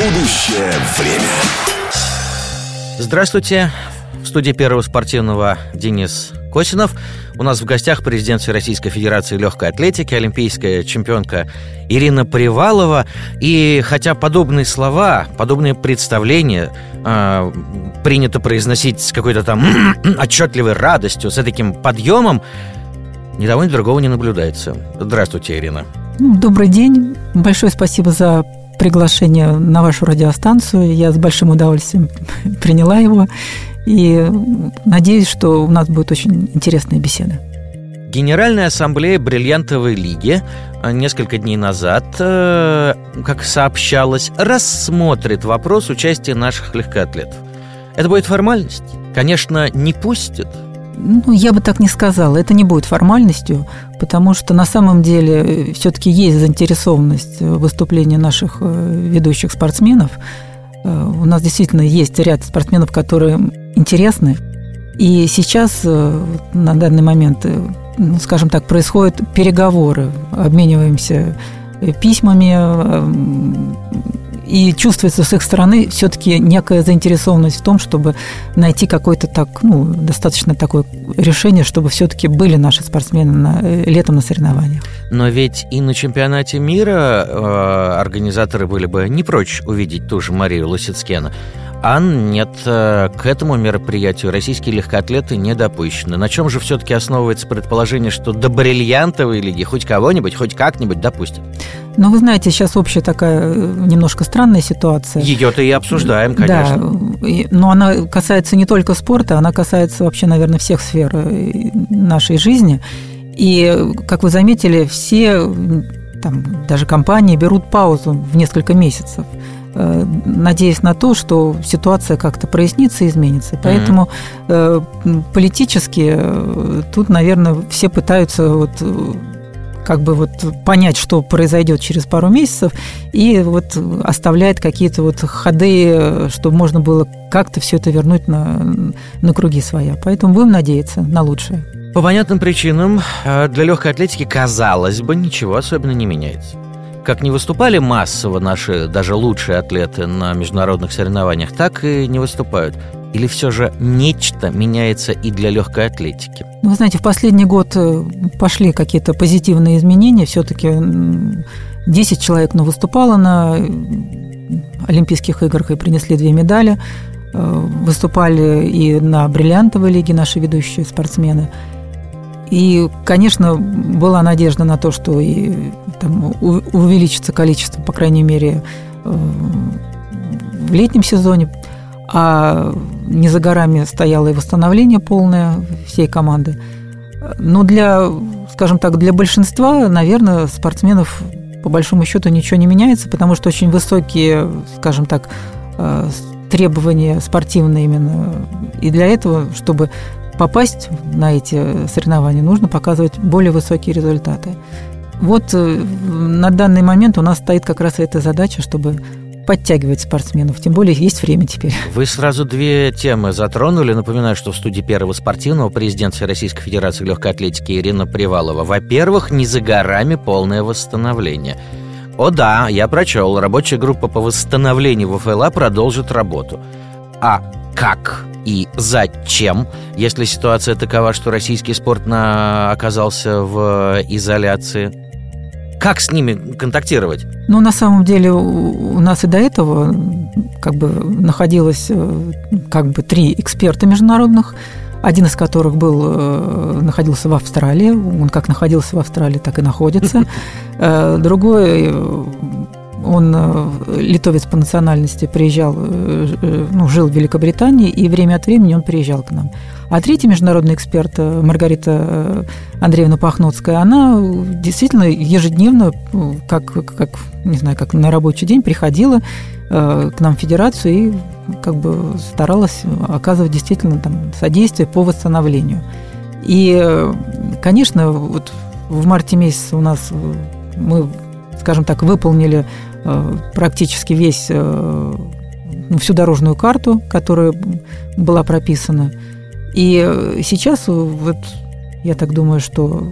Будущее время. Здравствуйте. В студии Первого спортивного Денис Косинов. У нас в гостях президент Российской Федерации легкой атлетики, олимпийская чемпионка Ирина Привалова. И хотя подобные слова, подобные представления э, принято произносить с какой-то там отчетливой радостью, с таким подъемом, ни того, ни другого не наблюдается. Здравствуйте, Ирина. Ну, добрый день. Большое спасибо за приглашение на вашу радиостанцию. Я с большим удовольствием приняла его. И надеюсь, что у нас будет очень интересная беседа. Генеральная ассамблея Бриллиантовой лиги э, несколько дней назад, э, как сообщалось, рассмотрит вопрос участия наших легкоатлетов. Это будет формальность? Конечно, не пустят, ну, я бы так не сказала. Это не будет формальностью, потому что на самом деле э, все-таки есть заинтересованность выступления наших э, ведущих спортсменов. Э, у нас действительно есть ряд спортсменов, которые интересны. И сейчас на данный момент, ну, скажем так, происходят переговоры, обмениваемся письмами, и чувствуется с их стороны все-таки некая заинтересованность в том, чтобы найти какое-то так, ну, достаточно такое решение, чтобы все-таки были наши спортсмены на, э, летом на соревнованиях. Но ведь и на чемпионате мира э, организаторы были бы не прочь увидеть ту же Марию Лосицкена. А нет, э, к этому мероприятию российские легкоатлеты не допущены. На чем же все-таки основывается предположение, что до бриллиантовой лиги хоть кого-нибудь, хоть как-нибудь допустят? Ну, вы знаете, сейчас общая такая э, немножко странная ситуация. Ее-то и обсуждаем, конечно. Да, но она касается не только спорта, она касается вообще, наверное, всех сфер э, нашей жизни. И, как вы заметили, все там, даже компании берут паузу в несколько месяцев – надеясь на то, что ситуация как-то прояснится и изменится. Поэтому mm-hmm. политически э, тут, наверное, все пытаются вот как бы вот понять, что произойдет через пару месяцев, и вот оставляет какие-то вот ходы, чтобы можно было как-то все это вернуть на, на круги своя. Поэтому будем надеяться на лучшее. По понятным причинам для легкой атлетики, казалось бы, ничего особенно не меняется. Как не выступали массово наши, даже лучшие атлеты на международных соревнованиях, так и не выступают. Или все же нечто меняется и для легкой атлетики? Вы знаете, в последний год э, пошли какие-то позитивные изменения. Все-таки 10 человек ну, выступало на Олимпийских играх и принесли две медали. Э, выступали и на бриллиантовой лиге наши ведущие спортсмены – и, конечно, была надежда на то, что и там, увеличится количество, по крайней мере, э, в летнем сезоне. А не за горами стояло и восстановление полное всей команды. Но для, скажем так, для большинства, наверное, спортсменов по большому счету ничего не меняется, потому что очень высокие, скажем так, э, требования спортивные именно. И для этого, чтобы попасть на эти соревнования, нужно показывать более высокие результаты. Вот э, на данный момент у нас стоит как раз эта задача, чтобы подтягивать спортсменов. Тем более есть время теперь. Вы сразу две темы затронули. Напоминаю, что в студии первого спортивного президент Российской Федерации легкой атлетики Ирина Привалова. Во-первых, не за горами полное восстановление. О да, я прочел, рабочая группа по восстановлению ВФЛА продолжит работу. А как и зачем, если ситуация такова, что российский спорт на... оказался в изоляции? Как с ними контактировать? Ну, на самом деле, у нас и до этого как бы находилось э, как бы три эксперта международных, один из которых был, э, находился в Австралии. Он как находился в Австралии, так и находится. Э, другой он э, литовец по национальности, приезжал, э, э, ну, жил в Великобритании, и время от времени он приезжал к нам. А третий международный эксперт, Маргарита Андреевна Пахноцкая, она действительно ежедневно, как, как, не знаю, как на рабочий день приходила к нам в федерацию и как бы старалась оказывать действительно там, содействие по восстановлению. И, конечно, вот в марте месяце у нас мы, скажем так, выполнили практически весь, э, ну, всю дорожную карту, которая была прописана. И сейчас вот я так думаю, что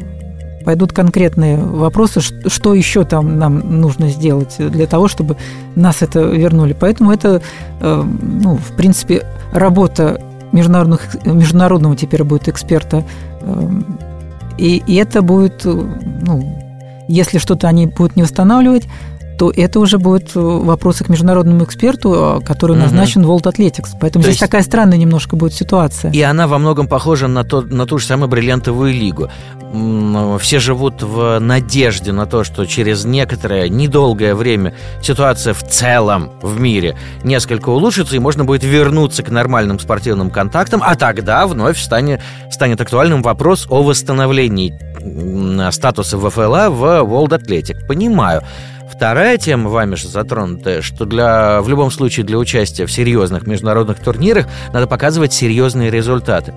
пойдут конкретные вопросы, что еще там нам нужно сделать для того, чтобы нас это вернули. Поэтому это, э, ну, в принципе, работа международных, международного теперь будет эксперта. Э, и, и это будет, ну, если что-то они будут не восстанавливать, то это уже будет э, вопросы к международному эксперту, э, который угу. назначен World Athletics. Поэтому то здесь есть... такая странная немножко будет ситуация. И она во многом похожа на, то, на ту же самую бриллиантовую лигу. Все живут в надежде на то, что через некоторое недолгое время ситуация в целом в мире несколько улучшится, и можно будет вернуться к нормальным спортивным контактам, а тогда вновь станет, станет актуальным вопрос о восстановлении статуса ВФЛА в World Athletic. Понимаю. Вторая тема, вами же затронутая, что для, в любом случае для участия в серьезных международных турнирах надо показывать серьезные результаты.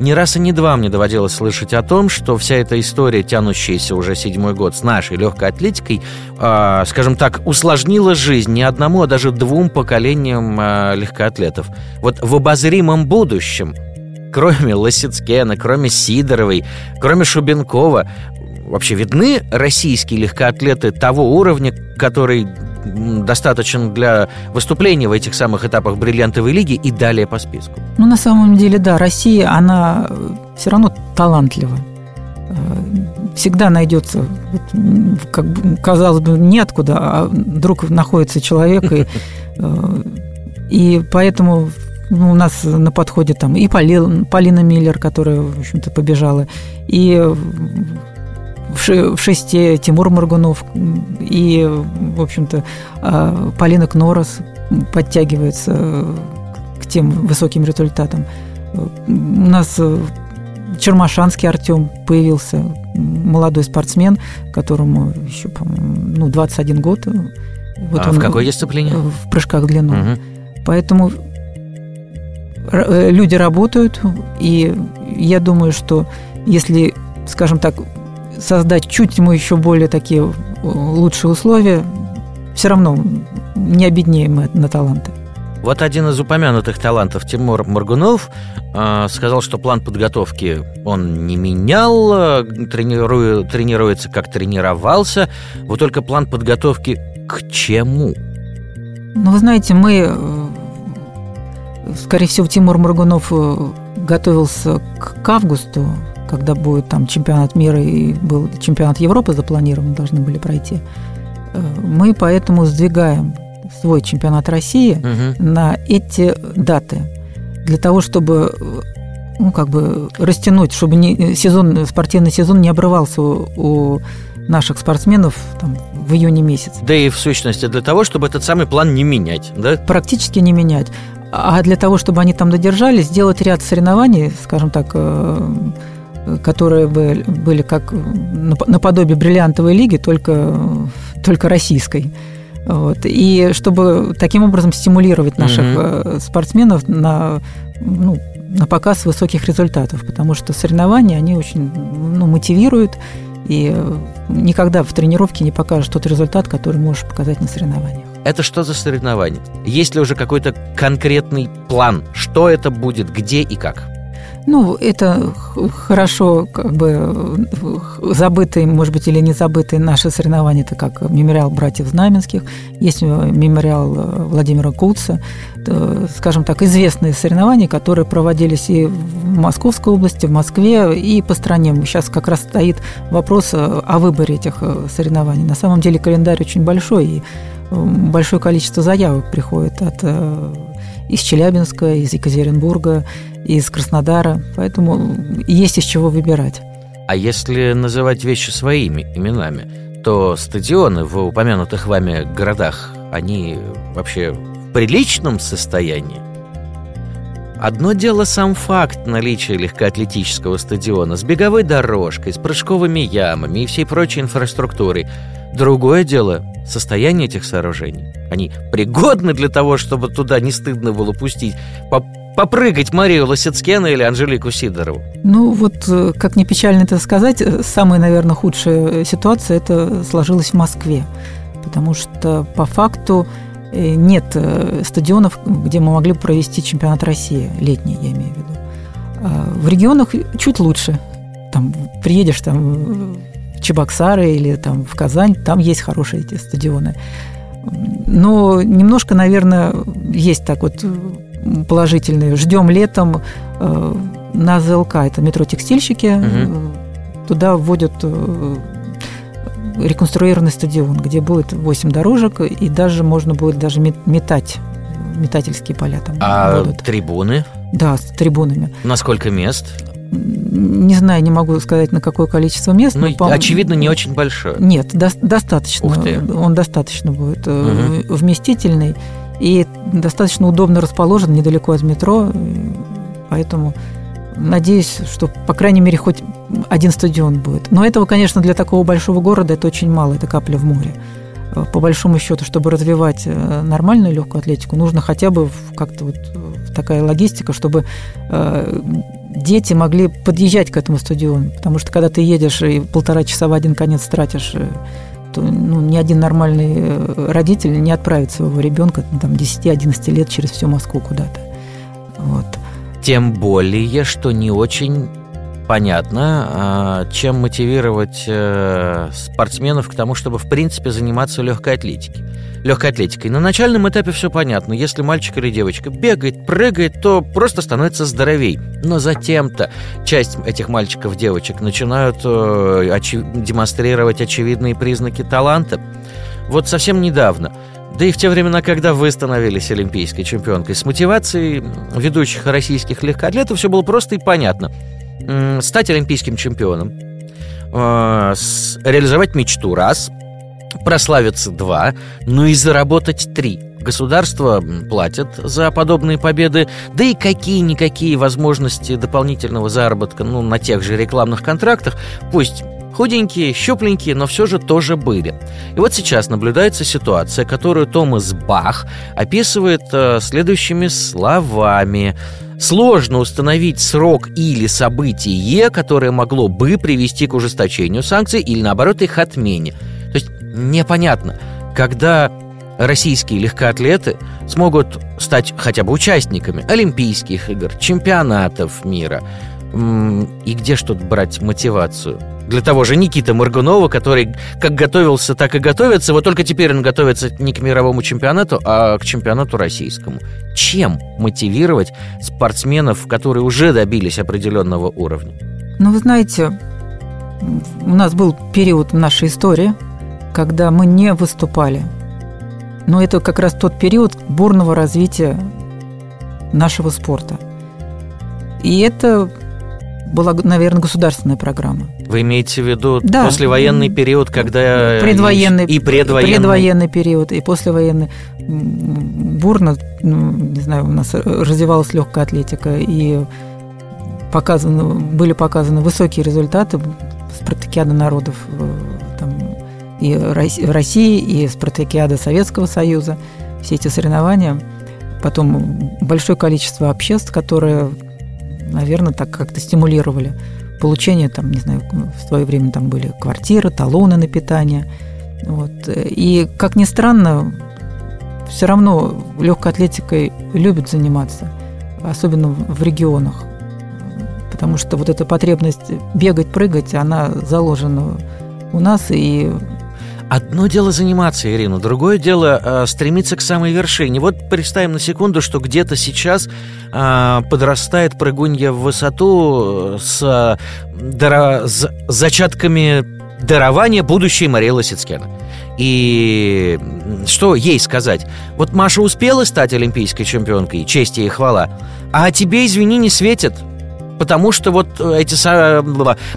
Ни раз и ни два мне доводилось слышать о том, что вся эта история, тянущаяся уже седьмой год с нашей легкой атлетикой, э, скажем так, усложнила жизнь не одному, а даже двум поколениям э, легкоатлетов. Вот в обозримом будущем кроме Лосицкена, кроме Сидоровой, кроме Шубенкова, вообще видны российские легкоатлеты того уровня, который достаточен для выступления в этих самых этапах бриллиантовой лиги и далее по списку? Ну, на самом деле, да, Россия, она все равно талантлива. Э, всегда найдется, как бы, казалось бы, неоткуда, а вдруг находится человек, и, э, и поэтому ну, у нас на подходе там и Полина Миллер, которая, в общем-то, побежала, и в шесте Тимур Моргунов и, в общем-то, а, Полина Кнорос подтягивается к тем высоким результатам. У нас э, Чермашанский Артем появился, молодой спортсмен, которому еще, ну, 21 год. Вот а он, в какой дисциплине? В прыжках в длину. Угу. Поэтому э, люди работают, и я думаю, что если, скажем так, создать чуть ему еще более такие э, лучшие условия, все равно не обеднеем мы на таланты. Вот один из упомянутых талантов Тимур Моргунов э, сказал, что план подготовки он не менял, э, тренирую, тренируется как тренировался, вот только план подготовки к чему? Ну, вы знаете, мы, скорее всего, Тимур Моргунов готовился к августу когда будет там чемпионат мира и был чемпионат Европы запланирован, должны были пройти. Э, мы поэтому сдвигаем свой чемпионат России угу. на эти даты для того, чтобы ну, как бы растянуть, чтобы не, сезон, спортивный сезон не обрывался у, у наших спортсменов там, в июне месяце. Да и в сущности для того, чтобы этот самый план не менять, да? Практически не менять. А для того, чтобы они там додержались, сделать ряд соревнований, скажем так, э, которые бы были как наподобие бриллиантовой лиги, только, только российской. Вот. И чтобы таким образом стимулировать наших mm-hmm. спортсменов на, ну, на показ высоких результатов, потому что соревнования, они очень ну, мотивируют, и никогда в тренировке не покажешь тот результат, который можешь показать на соревнованиях. Это что за соревнования? Есть ли уже какой-то конкретный план? Что это будет, где и как? Ну, это хорошо, как бы забытые, может быть, или не забытые наши соревнования, это как мемориал братьев Знаменских, есть мемориал э, Владимира Куца, скажем так, известные соревнования, которые проводились и в Московской области, в Москве, и по стране. Сейчас как раз стоит вопрос о выборе этих э, соревнований. На самом деле календарь очень большой, и большое количество заявок приходит от э, из Челябинска, из Екатеринбурга, из Краснодара, поэтому есть из чего выбирать. А если называть вещи своими именами, то стадионы в упомянутых вами городах, они вообще в приличном состоянии? Одно дело сам факт наличия легкоатлетического стадиона с беговой дорожкой, с прыжковыми ямами и всей прочей инфраструктурой. Другое дело – состояние этих сооружений. Они пригодны для того, чтобы туда не стыдно было пустить попрыгать Марию Лосицкена или Анжелику Сидорову? Ну, вот, э, как не печально это сказать, э, самая, наверное, худшая ситуация это сложилась в Москве. Потому что по факту э, нет стадионов, где мы могли бы провести чемпионат России, летний, я имею в виду. А в регионах чуть лучше. Там приедешь там Чебоксары или там в Казань, там есть хорошие эти стадионы. Но немножко, наверное, есть так вот положительные. Ждем летом э, на ЗЛК, это метро «Текстильщики», угу. туда вводят э, реконструированный стадион, где будет 8 дорожек, и даже можно будет даже метать метательские поля там а будут. трибуны? Да, с трибунами. На сколько мест? Не знаю, не могу сказать, на какое количество мест. Ну, но, очевидно, не очень большое. Нет, до, достаточно. Ух ты. Он достаточно будет угу. вместительный и достаточно удобно расположен недалеко от метро, поэтому надеюсь, что, по крайней мере, хоть один стадион будет. Но этого, конечно, для такого большого города это очень мало, это капля в море. По большому счету, чтобы развивать э, нормальную легкую атлетику, нужно хотя бы как-то вот такая логистика, чтобы э, дети могли подъезжать к этому стадиону. Потому что когда ты едешь и полтора часа в один конец тратишь э, то ну, ни один нормальный э, родитель не отправит своего ребенка ну, там, 10-11 лет через всю Москву куда-то. Вот. Тем более, что не очень понятно, а, чем мотивировать э, спортсменов к тому, чтобы в принципе заниматься легкой атлетикой легкой атлетикой. На начальном этапе все понятно. Если мальчик или девочка бегает, прыгает, то просто становится здоровей. Но затем-то часть этих мальчиков, девочек начинают э, демонстрировать очевидные признаки таланта. Вот совсем недавно да и в те времена, когда вы становились олимпийской чемпионкой, с мотивацией ведущих российских легкоатлетов все было просто и понятно. Стать олимпийским чемпионом, э, реализовать мечту – раз – прославиться два, но и заработать три. Государство платит за подобные победы, да и какие-никакие возможности дополнительного заработка ну, на тех же рекламных контрактах, пусть худенькие, щупленькие, но все же тоже были. И вот сейчас наблюдается ситуация, которую Томас Бах описывает э, следующими словами. Сложно установить срок или событие, которое могло бы привести к ужесточению санкций или, наоборот, их отмене непонятно, когда российские легкоатлеты смогут стать хотя бы участниками Олимпийских игр, чемпионатов мира. И где что тут брать мотивацию? Для того же Никиты Моргунова, который как готовился, так и готовится, вот только теперь он готовится не к мировому чемпионату, а к чемпионату российскому. Чем мотивировать спортсменов, которые уже добились определенного уровня? Ну, вы знаете, у нас был период в нашей истории, когда мы не выступали. Но это как раз тот период бурного развития нашего спорта. И это была, наверное, государственная программа. Вы имеете в виду да. послевоенный период, когда предвоенный и предвоенный предвоенный период и послевоенный бурно, ну, не знаю, у нас развивалась легкая атлетика и показаны, были показаны высокие результаты спартакиады народов там, и в России, и спартакиада Советского Союза, все эти соревнования. Потом большое количество обществ, которые, наверное, так как-то стимулировали получение, там, не знаю, в свое время там были квартиры, талоны на питание. Вот. И, как ни странно, все равно легкой атлетикой любят заниматься, особенно в регионах. Потому что вот эта потребность бегать, прыгать, она заложена у нас, и Одно дело заниматься, Ирина, другое дело э, стремиться к самой вершине. Вот представим на секунду, что где-то сейчас э, подрастает прыгунья в высоту с, э, дара, с зачатками дарования будущей Марии Лосицкена. И что ей сказать? Вот Маша успела стать олимпийской чемпионкой, честь ей и хвала, а тебе, извини, не светит – Потому что вот э, эти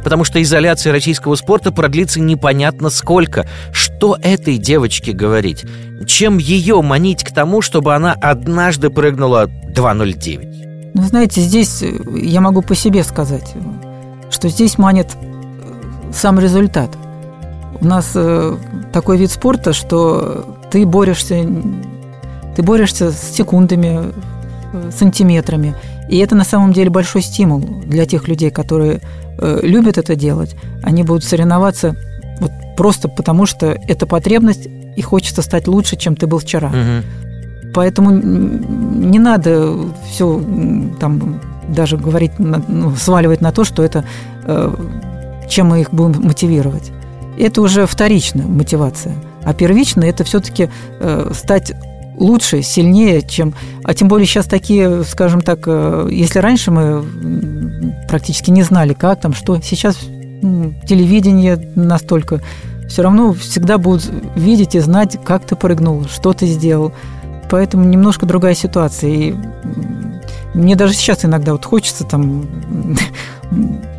потому что изоляция российского спорта продлится непонятно сколько. Что этой девочке говорить? Чем ее манить к тому, чтобы она однажды прыгнула 2.09? Ну, знаете, здесь э, я могу по себе сказать, что здесь манит э, сам результат. У нас такой вид спорта, что ты борешься, ты борешься с секундами, сантиметрами. И это на самом деле большой стимул для тех людей, которые э, любят это делать. Они будут соревноваться вот просто потому, что это потребность, и хочется стать лучше, чем ты был вчера. Угу. Поэтому не надо все там даже говорить, ну, сваливать на то, что это э, чем мы их будем мотивировать. это уже вторичная мотивация. А первичная – это все-таки э, стать лучше, сильнее, чем... А тем более сейчас такие, скажем так, э, если раньше мы практически не знали, как там, что, сейчас телевидение настолько... Все равно всегда будут видеть и знать, как ты прыгнул, что ты сделал. Поэтому немножко другая ситуация. И мне даже сейчас иногда вот хочется там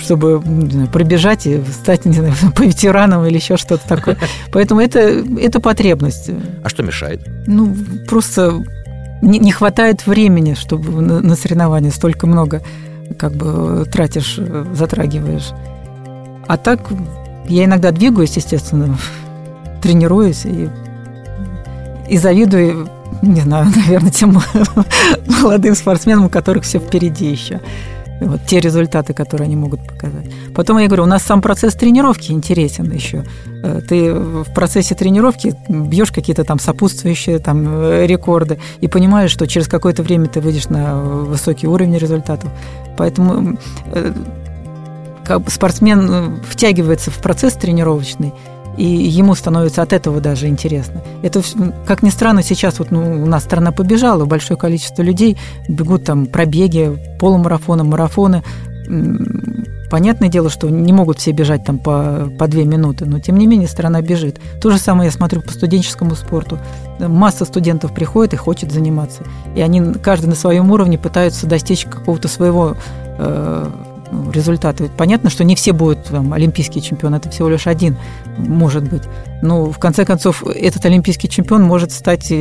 чтобы знаю, пробежать и стать, не знаю, по ветеранам или еще что-то такое. Поэтому это, это потребность. А что мешает? Ну, просто не, не хватает времени, чтобы на, на соревнования столько много как бы тратишь, затрагиваешь. А так я иногда двигаюсь, естественно, тренируюсь и, и завидую, не знаю, наверное, тем молодым спортсменам, у которых все впереди еще вот те результаты, которые они могут показать. Потом я говорю, у нас сам процесс тренировки интересен еще. Э, ты в процессе тренировки бьешь какие-то там сопутствующие там э, рекорды и понимаешь, что через какое-то время ты выйдешь на высокий уровень результатов. Поэтому э, спортсмен втягивается в процесс тренировочный, и ему становится от этого даже интересно. Это, как ни странно, сейчас вот ну, у нас страна побежала, большое количество людей бегут там пробеги, полумарафоны, марафоны. Понятное дело, что не могут все бежать там по, по две минуты, но тем не менее страна бежит. То же самое я смотрю по студенческому спорту. Масса студентов приходит и хочет заниматься. И они каждый на своем уровне пытаются достичь какого-то своего э, результаты. Понятно, что не все будут там, олимпийские чемпионы, это всего лишь один, может быть. Но в конце концов этот олимпийский чемпион может стать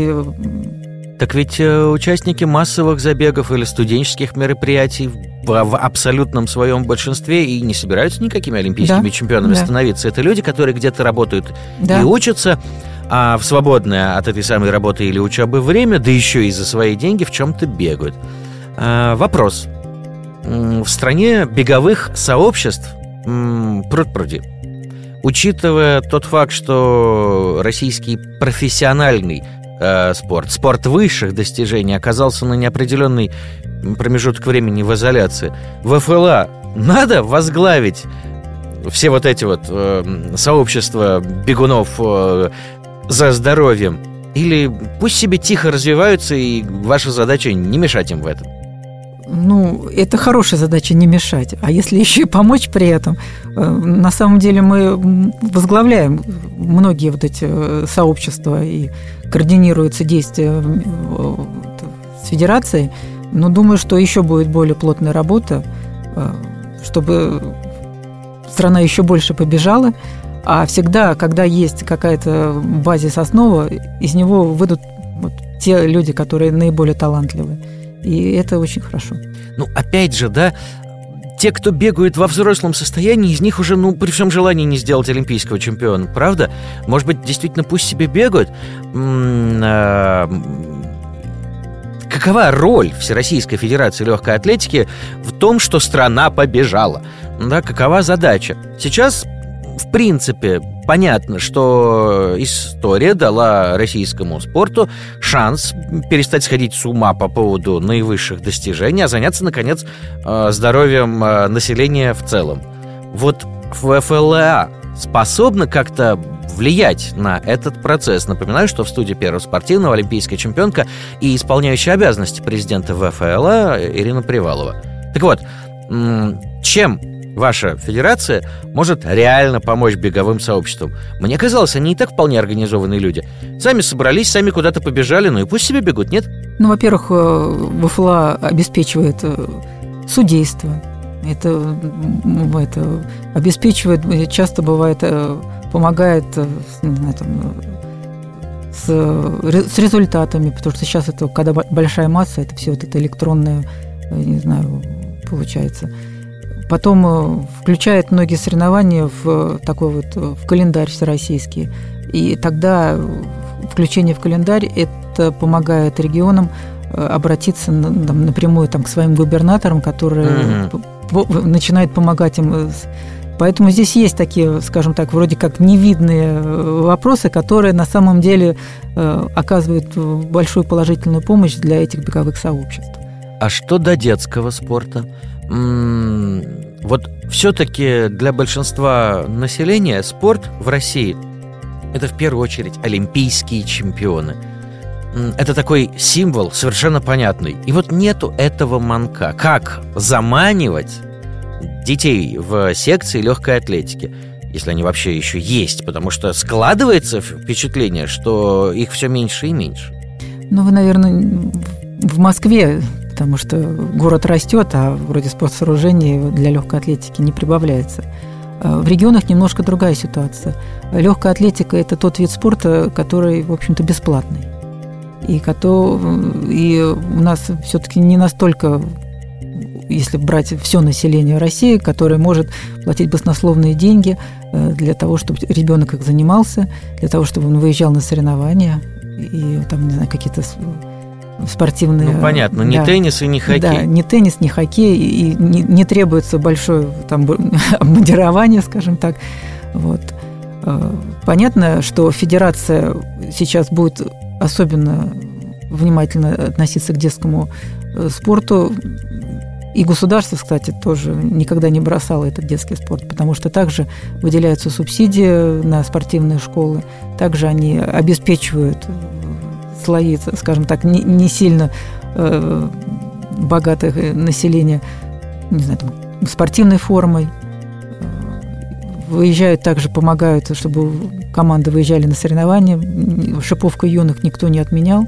так ведь э, участники массовых забегов или студенческих мероприятий в, в абсолютном своем большинстве и не собираются никакими олимпийскими да, чемпионами да. становиться. Это люди, которые где-то работают да. и учатся, а в свободное от этой самой работы или учебы время, да еще и за свои деньги в чем-то бегают. А, вопрос в стране беговых сообществ пруд-пруди. Учитывая тот факт, что российский профессиональный э, спорт, спорт высших достижений оказался на неопределенный промежуток времени в изоляции, в ФЛА надо возглавить все вот эти вот э, сообщества бегунов э, за здоровьем? Или пусть себе тихо развиваются, и ваша задача не мешать им в этом? Ну, это хорошая задача не мешать. А если еще и помочь при этом, э, на самом деле мы возглавляем многие вот эти э, сообщества и координируются действия э, с федерацией, но думаю, что еще будет более плотная работа, чтобы страна еще больше побежала. А всегда, когда есть какая-то базис основа, из него выйдут вот те люди, которые наиболее талантливые. И это очень хорошо. Ну, опять же, да, те, кто бегают во взрослом состоянии, из них уже, ну, при всем желании не сделать олимпийского чемпиона, правда? Может быть, действительно, пусть себе бегают? А, какова роль Всероссийской Федерации Легкой Атлетики в том, что страна побежала? Да, какова задача? Сейчас в принципе, понятно, что история дала российскому спорту шанс перестать сходить с ума по поводу наивысших достижений, а заняться, наконец, э, здоровьем э, населения в целом. Вот ФЛА способна как-то влиять на этот процесс. Напоминаю, что в студии Первого спортивного олимпийская чемпионка и исполняющая обязанности президента ВФЛА Ирина Привалова. Так вот, чем ваша федерация может реально помочь беговым сообществам. Мне казалось, они и так вполне организованные люди. Сами собрались, сами куда-то побежали, ну и пусть себе бегут, нет? Ну, во-первых, э, ВФЛА обеспечивает э, судейство. Это, это обеспечивает, часто бывает, э, помогает знаю, там, с, с результатами, потому что сейчас это, когда большая масса, это все вот это электронное, не знаю, получается. Потом э, включает многие соревнования в э, такой вот э, в календарь всероссийский. И тогда включение в календарь это помогает регионам обратиться там, напрямую там, к своим губернаторам, которые mm-hmm. начинают помогать им. Поэтому здесь есть такие, скажем так, вроде как невидные вопросы, которые на самом деле оказывают большую положительную помощь для этих беговых сообществ. А что до детского спорта? Вот все-таки для большинства населения спорт в России это в первую очередь олимпийские чемпионы. Это такой символ совершенно понятный. И вот нету этого манка. Как заманивать детей в секции легкой атлетики? если они вообще еще есть, потому что складывается впечатление, что их все меньше и меньше. Ну, вы, наверное, в Москве, потому что город растет, а вроде спортсооружений для легкой атлетики не прибавляется. А в регионах немножко другая ситуация. Легкая атлетика – это тот вид спорта, который, в общем-то, бесплатный. И, и у нас все-таки не настолько если брать все население России, которое может платить баснословные деньги э, для того, чтобы ребенок их занимался, для того, чтобы он выезжал на соревнования и там, не знаю, какие-то спортивные... Ну, понятно, не да, теннис и не хоккей. Да, не теннис, не хоккей, и не, не требуется большое там обмундирование, скажем так. Вот. Э, понятно, что федерация сейчас будет особенно внимательно относиться к детскому э, спорту. И государство, кстати, тоже никогда не бросало этот детский спорт, потому что также выделяются субсидии на спортивные школы, также они обеспечивают слои, скажем так, не, не сильно э, богатых населения, не знаю, там, спортивной формой. Выезжают также, помогают, чтобы команды выезжали на соревнования. Шиповку юных никто не отменял.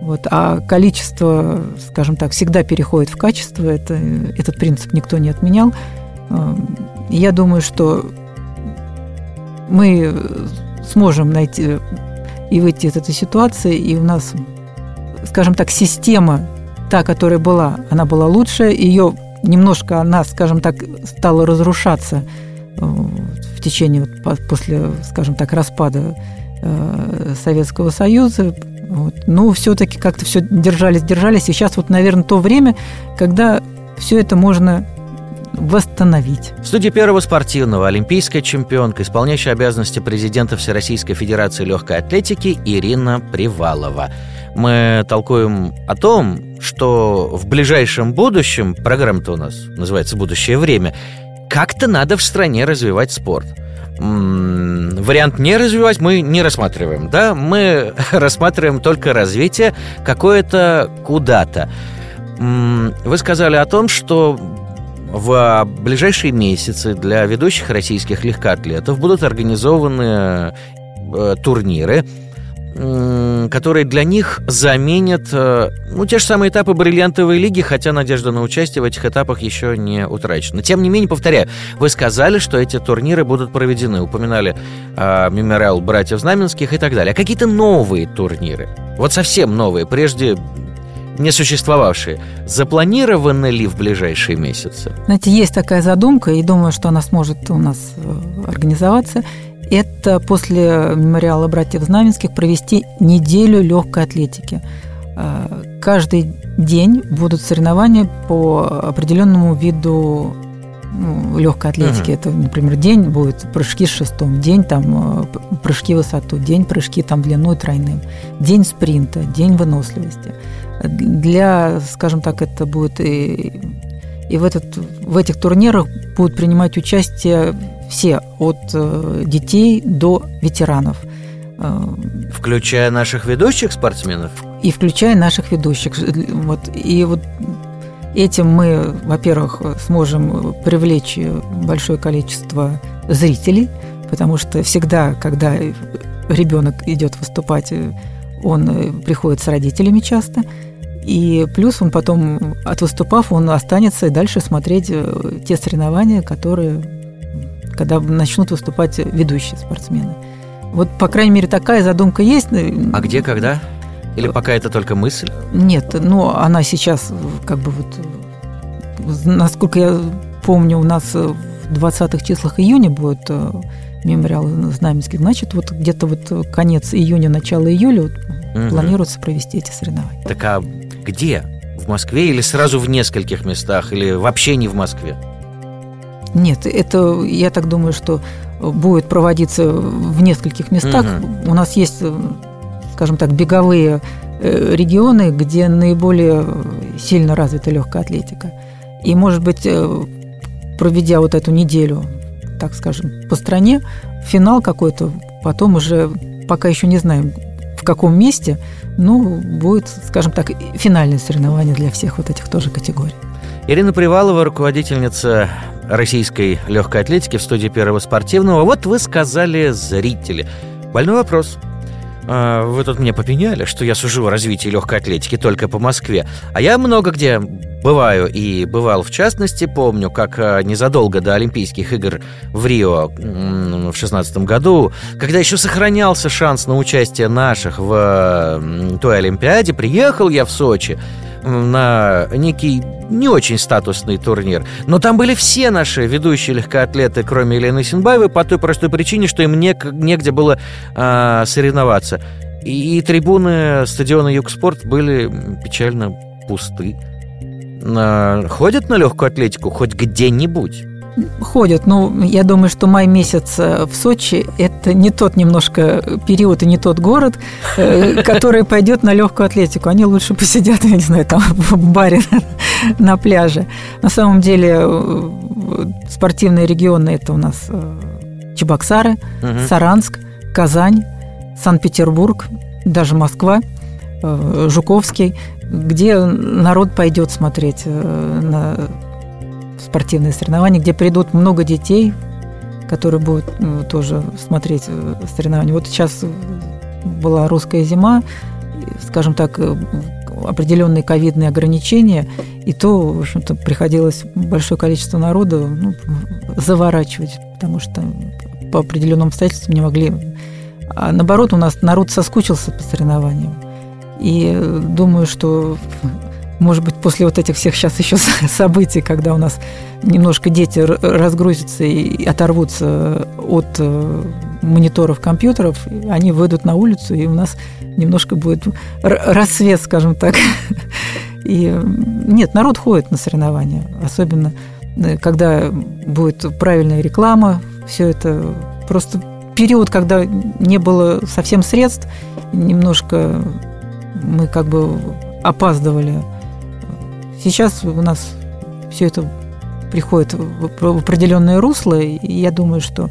Вот, а количество, скажем так, всегда переходит в качество. Это, этот принцип никто не отменял. Э, я думаю, что мы сможем найти и выйти из этой ситуации, и у нас, скажем так, система, та, которая была, она была лучшая, ее немножко она, скажем так, стала разрушаться э, в течение, после, скажем так, распада э, Советского Союза, вот. Но все-таки как-то все держались, держались. И сейчас вот, наверное, то время, когда все это можно восстановить. В студии первого спортивного олимпийская чемпионка, исполняющая обязанности президента Всероссийской Федерации легкой атлетики Ирина Привалова. Мы толкуем о том, что в ближайшем будущем, программа-то у нас называется «Будущее время», как-то надо в стране развивать спорт – вариант не развивать мы не рассматриваем, да, мы рассматриваем только развитие какое-то куда-то. Вы сказали о том, что в ближайшие месяцы для ведущих российских легкоатлетов будут организованы э, турниры, которые для них заменят э, ну, те же самые этапы бриллиантовой лиги, хотя надежда на участие в этих этапах еще не утрачена. Тем не менее, повторяю, вы сказали, что эти турниры будут проведены. Упоминали э, мемориал братьев Знаменских и так далее. А какие-то новые турниры? Вот совсем новые, прежде не существовавшие. Запланированы ли в ближайшие месяцы? Знаете, есть такая задумка, и думаю, что она сможет у нас э, организоваться это после мемориала братьев Знаменских провести неделю легкой атлетики. А, каждый день будут соревнования по определенному виду ну, легкой атлетики. Uh-huh. Это, например, день будет прыжки с шестом, день там э, прыжки в высоту, день прыжки там длину тройным, день спринта, день выносливости. Для, скажем так, это будет и, и в, этот, в этих турнирах будут принимать участие все, от э, детей до ветеранов. Э, включая наших ведущих спортсменов? И включая наших ведущих. Вот, и вот этим мы, во-первых, сможем привлечь большое количество зрителей, потому что всегда, когда ребенок идет выступать, он приходит с родителями часто. И плюс он потом, от выступав, он останется и дальше смотреть э, те соревнования, которые когда начнут выступать ведущие спортсмены. Вот, по крайней мере, такая задумка есть. А где, когда? Или пока это только мысль? Нет, ну, она сейчас как бы вот... Насколько я помню, у нас в 20-х числах июня будет э, мемориал Знаменский. Значит, вот где-то вот конец июня, начало июля вот угу. планируется провести эти соревнования. Так а где? В Москве или сразу в нескольких местах? Или вообще не в Москве? Нет, это, я так думаю, что будет проводиться в нескольких местах. Угу. У нас есть, скажем так, беговые э, регионы, где наиболее сильно развита легкая атлетика. И, может быть, э, проведя вот эту неделю, так скажем, по стране, финал какой-то, потом уже пока еще не знаем, в каком месте, ну, будет, скажем так, финальное соревнование для всех вот этих тоже категорий. Ирина Привалова, руководительница российской легкой атлетики в студии Первого спортивного. Вот вы сказали зрители. Больной вопрос. А, вы тут мне попеняли, что я сужу о развитии легкой атлетики только по Москве. А я много где бываю и бывал в частности. Помню, как а, незадолго до Олимпийских игр в Рио в шестнадцатом году, когда еще сохранялся шанс на участие наших в той Олимпиаде, приехал я в Сочи на некий не очень статусный турнир. Но там были все наши ведущие легкоатлеты, кроме Елены Синбаевой, по той простой причине, что им не, негде было э, соревноваться. И, и трибуны стадиона Югспорт были печально пусты. Э, ходят на легкую атлетику хоть где-нибудь? Ходят, но ну, я думаю, что май месяц э, в Сочи – это не тот немножко период и не тот город, э, который пойдет на легкую атлетику. Они лучше посидят, я не знаю, там в баре на пляже. На самом деле э, спортивные регионы – это у нас Чебоксары, угу. Саранск, Казань, Санкт-Петербург, даже Москва, Жуковский, где народ пойдет смотреть на спортивные соревнования, где придут много детей, которые будут ну, тоже смотреть э, соревнования. Вот сейчас была русская зима, скажем так, э, определенные ковидные ограничения, и то, в общем-то, приходилось большое количество народа ну, заворачивать, потому что по определенным обстоятельствам не могли. А наоборот, у нас народ соскучился по соревнованиям. И думаю, что может быть, после вот этих всех сейчас еще событий, когда у нас немножко дети разгрузятся и оторвутся от э, мониторов компьютеров, они выйдут на улицу, и у нас немножко будет рассвет, скажем так. И нет, народ ходит на соревнования, особенно э, когда будет правильная реклама, все это просто период, когда не было совсем средств, немножко мы как бы опаздывали Сейчас у нас все это приходит в определенное русло, и я думаю, что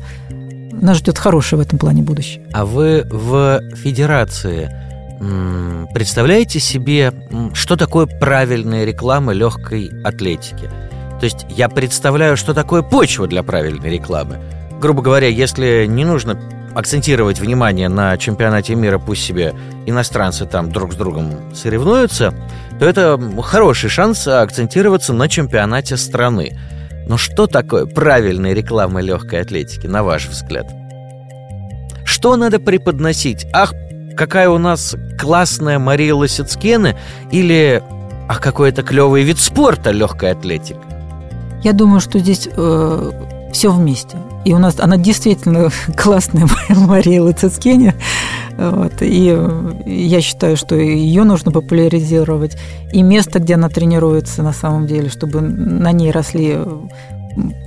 нас ждет хорошее в этом плане будущее. А вы в федерации представляете себе, что такое правильная реклама легкой атлетики? То есть я представляю, что такое почва для правильной рекламы. Грубо говоря, если не нужно акцентировать внимание на чемпионате мира, пусть себе иностранцы там друг с другом соревнуются, то это хороший шанс акцентироваться на чемпионате страны. Но что такое правильная реклама легкой атлетики, на ваш взгляд? Что надо преподносить? Ах, какая у нас классная Мария Лосицкена или ах, какой это клевый вид спорта легкая атлетика? Я думаю, что здесь э, все вместе. И у нас она действительно классная Мария Лацицкене. Вот. И я считаю, что ее нужно популяризировать. И место, где она тренируется на самом деле, чтобы на ней росли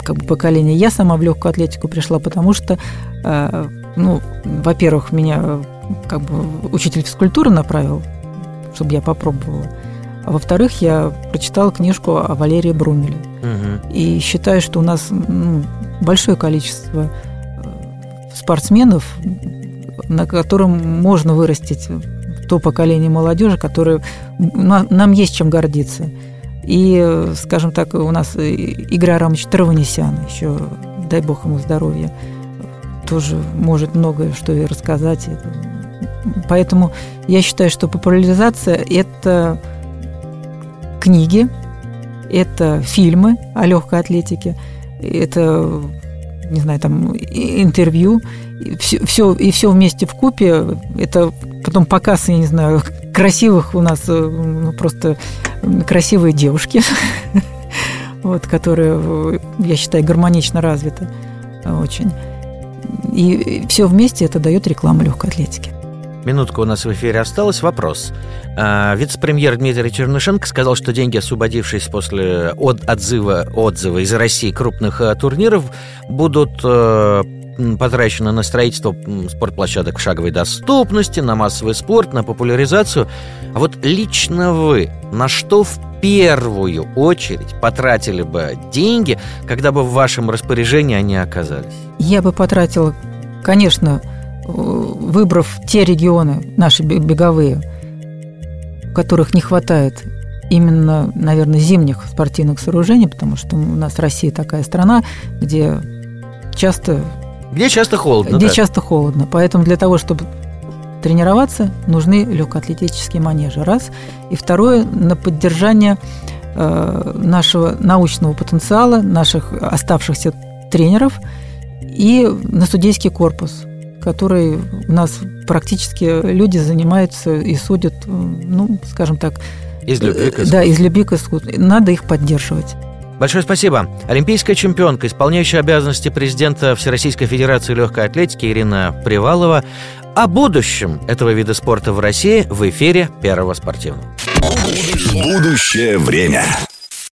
как бы поколения. Я сама в легкую атлетику пришла, потому что, э, ну, во-первых, меня как бы учитель физкультуры направил, чтобы я попробовала. А во-вторых, я прочитала книжку о Валерии Брумеле. Угу. И считаю, что у нас ну, большое количество э, спортсменов, на котором можно вырастить то поколение молодежи, которое нам есть чем гордиться. И, скажем так, у нас Игорь Арамович Траванесян, еще, дай бог ему здоровья, тоже может многое что и рассказать. Поэтому я считаю, что популяризация – это книги, это фильмы о легкой атлетике, это, не знаю, там интервью, все, все, и все вместе в купе. Это потом показ, я не знаю, красивых у нас э, ну, просто красивые девушки, вот, которые, я считаю, гармонично развиты очень. И все вместе это дает рекламу легкой атлетики. Минутка у нас в эфире осталась. Вопрос. А, вице-премьер Дмитрий Чернышенко сказал, что деньги, освободившись после от отзыва, отзыва из России крупных а, турниров, будут а, потрачено на строительство спортплощадок в шаговой доступности, на массовый спорт, на популяризацию. А вот лично вы на что в первую очередь потратили бы деньги, когда бы в вашем распоряжении они оказались? Я бы потратила, конечно, выбрав те регионы, наши беговые, в которых не хватает именно, наверное, зимних спортивных сооружений, потому что у нас Россия такая страна, где часто... Где часто холодно. Где да. часто холодно. Поэтому для того, чтобы тренироваться, нужны легкоатлетические манежи. Раз. И второе, на поддержание э, нашего научного потенциала, наших оставшихся тренеров и на судейский корпус, который у нас практически люди занимаются и судят, ну, скажем так, из любви к искусству. Да, из любви к искусству. Надо их поддерживать. Большое спасибо. Олимпийская чемпионка, исполняющая обязанности президента Всероссийской Федерации легкой атлетики Ирина Привалова о будущем этого вида спорта в России в эфире Первого спортивного. Будущее время.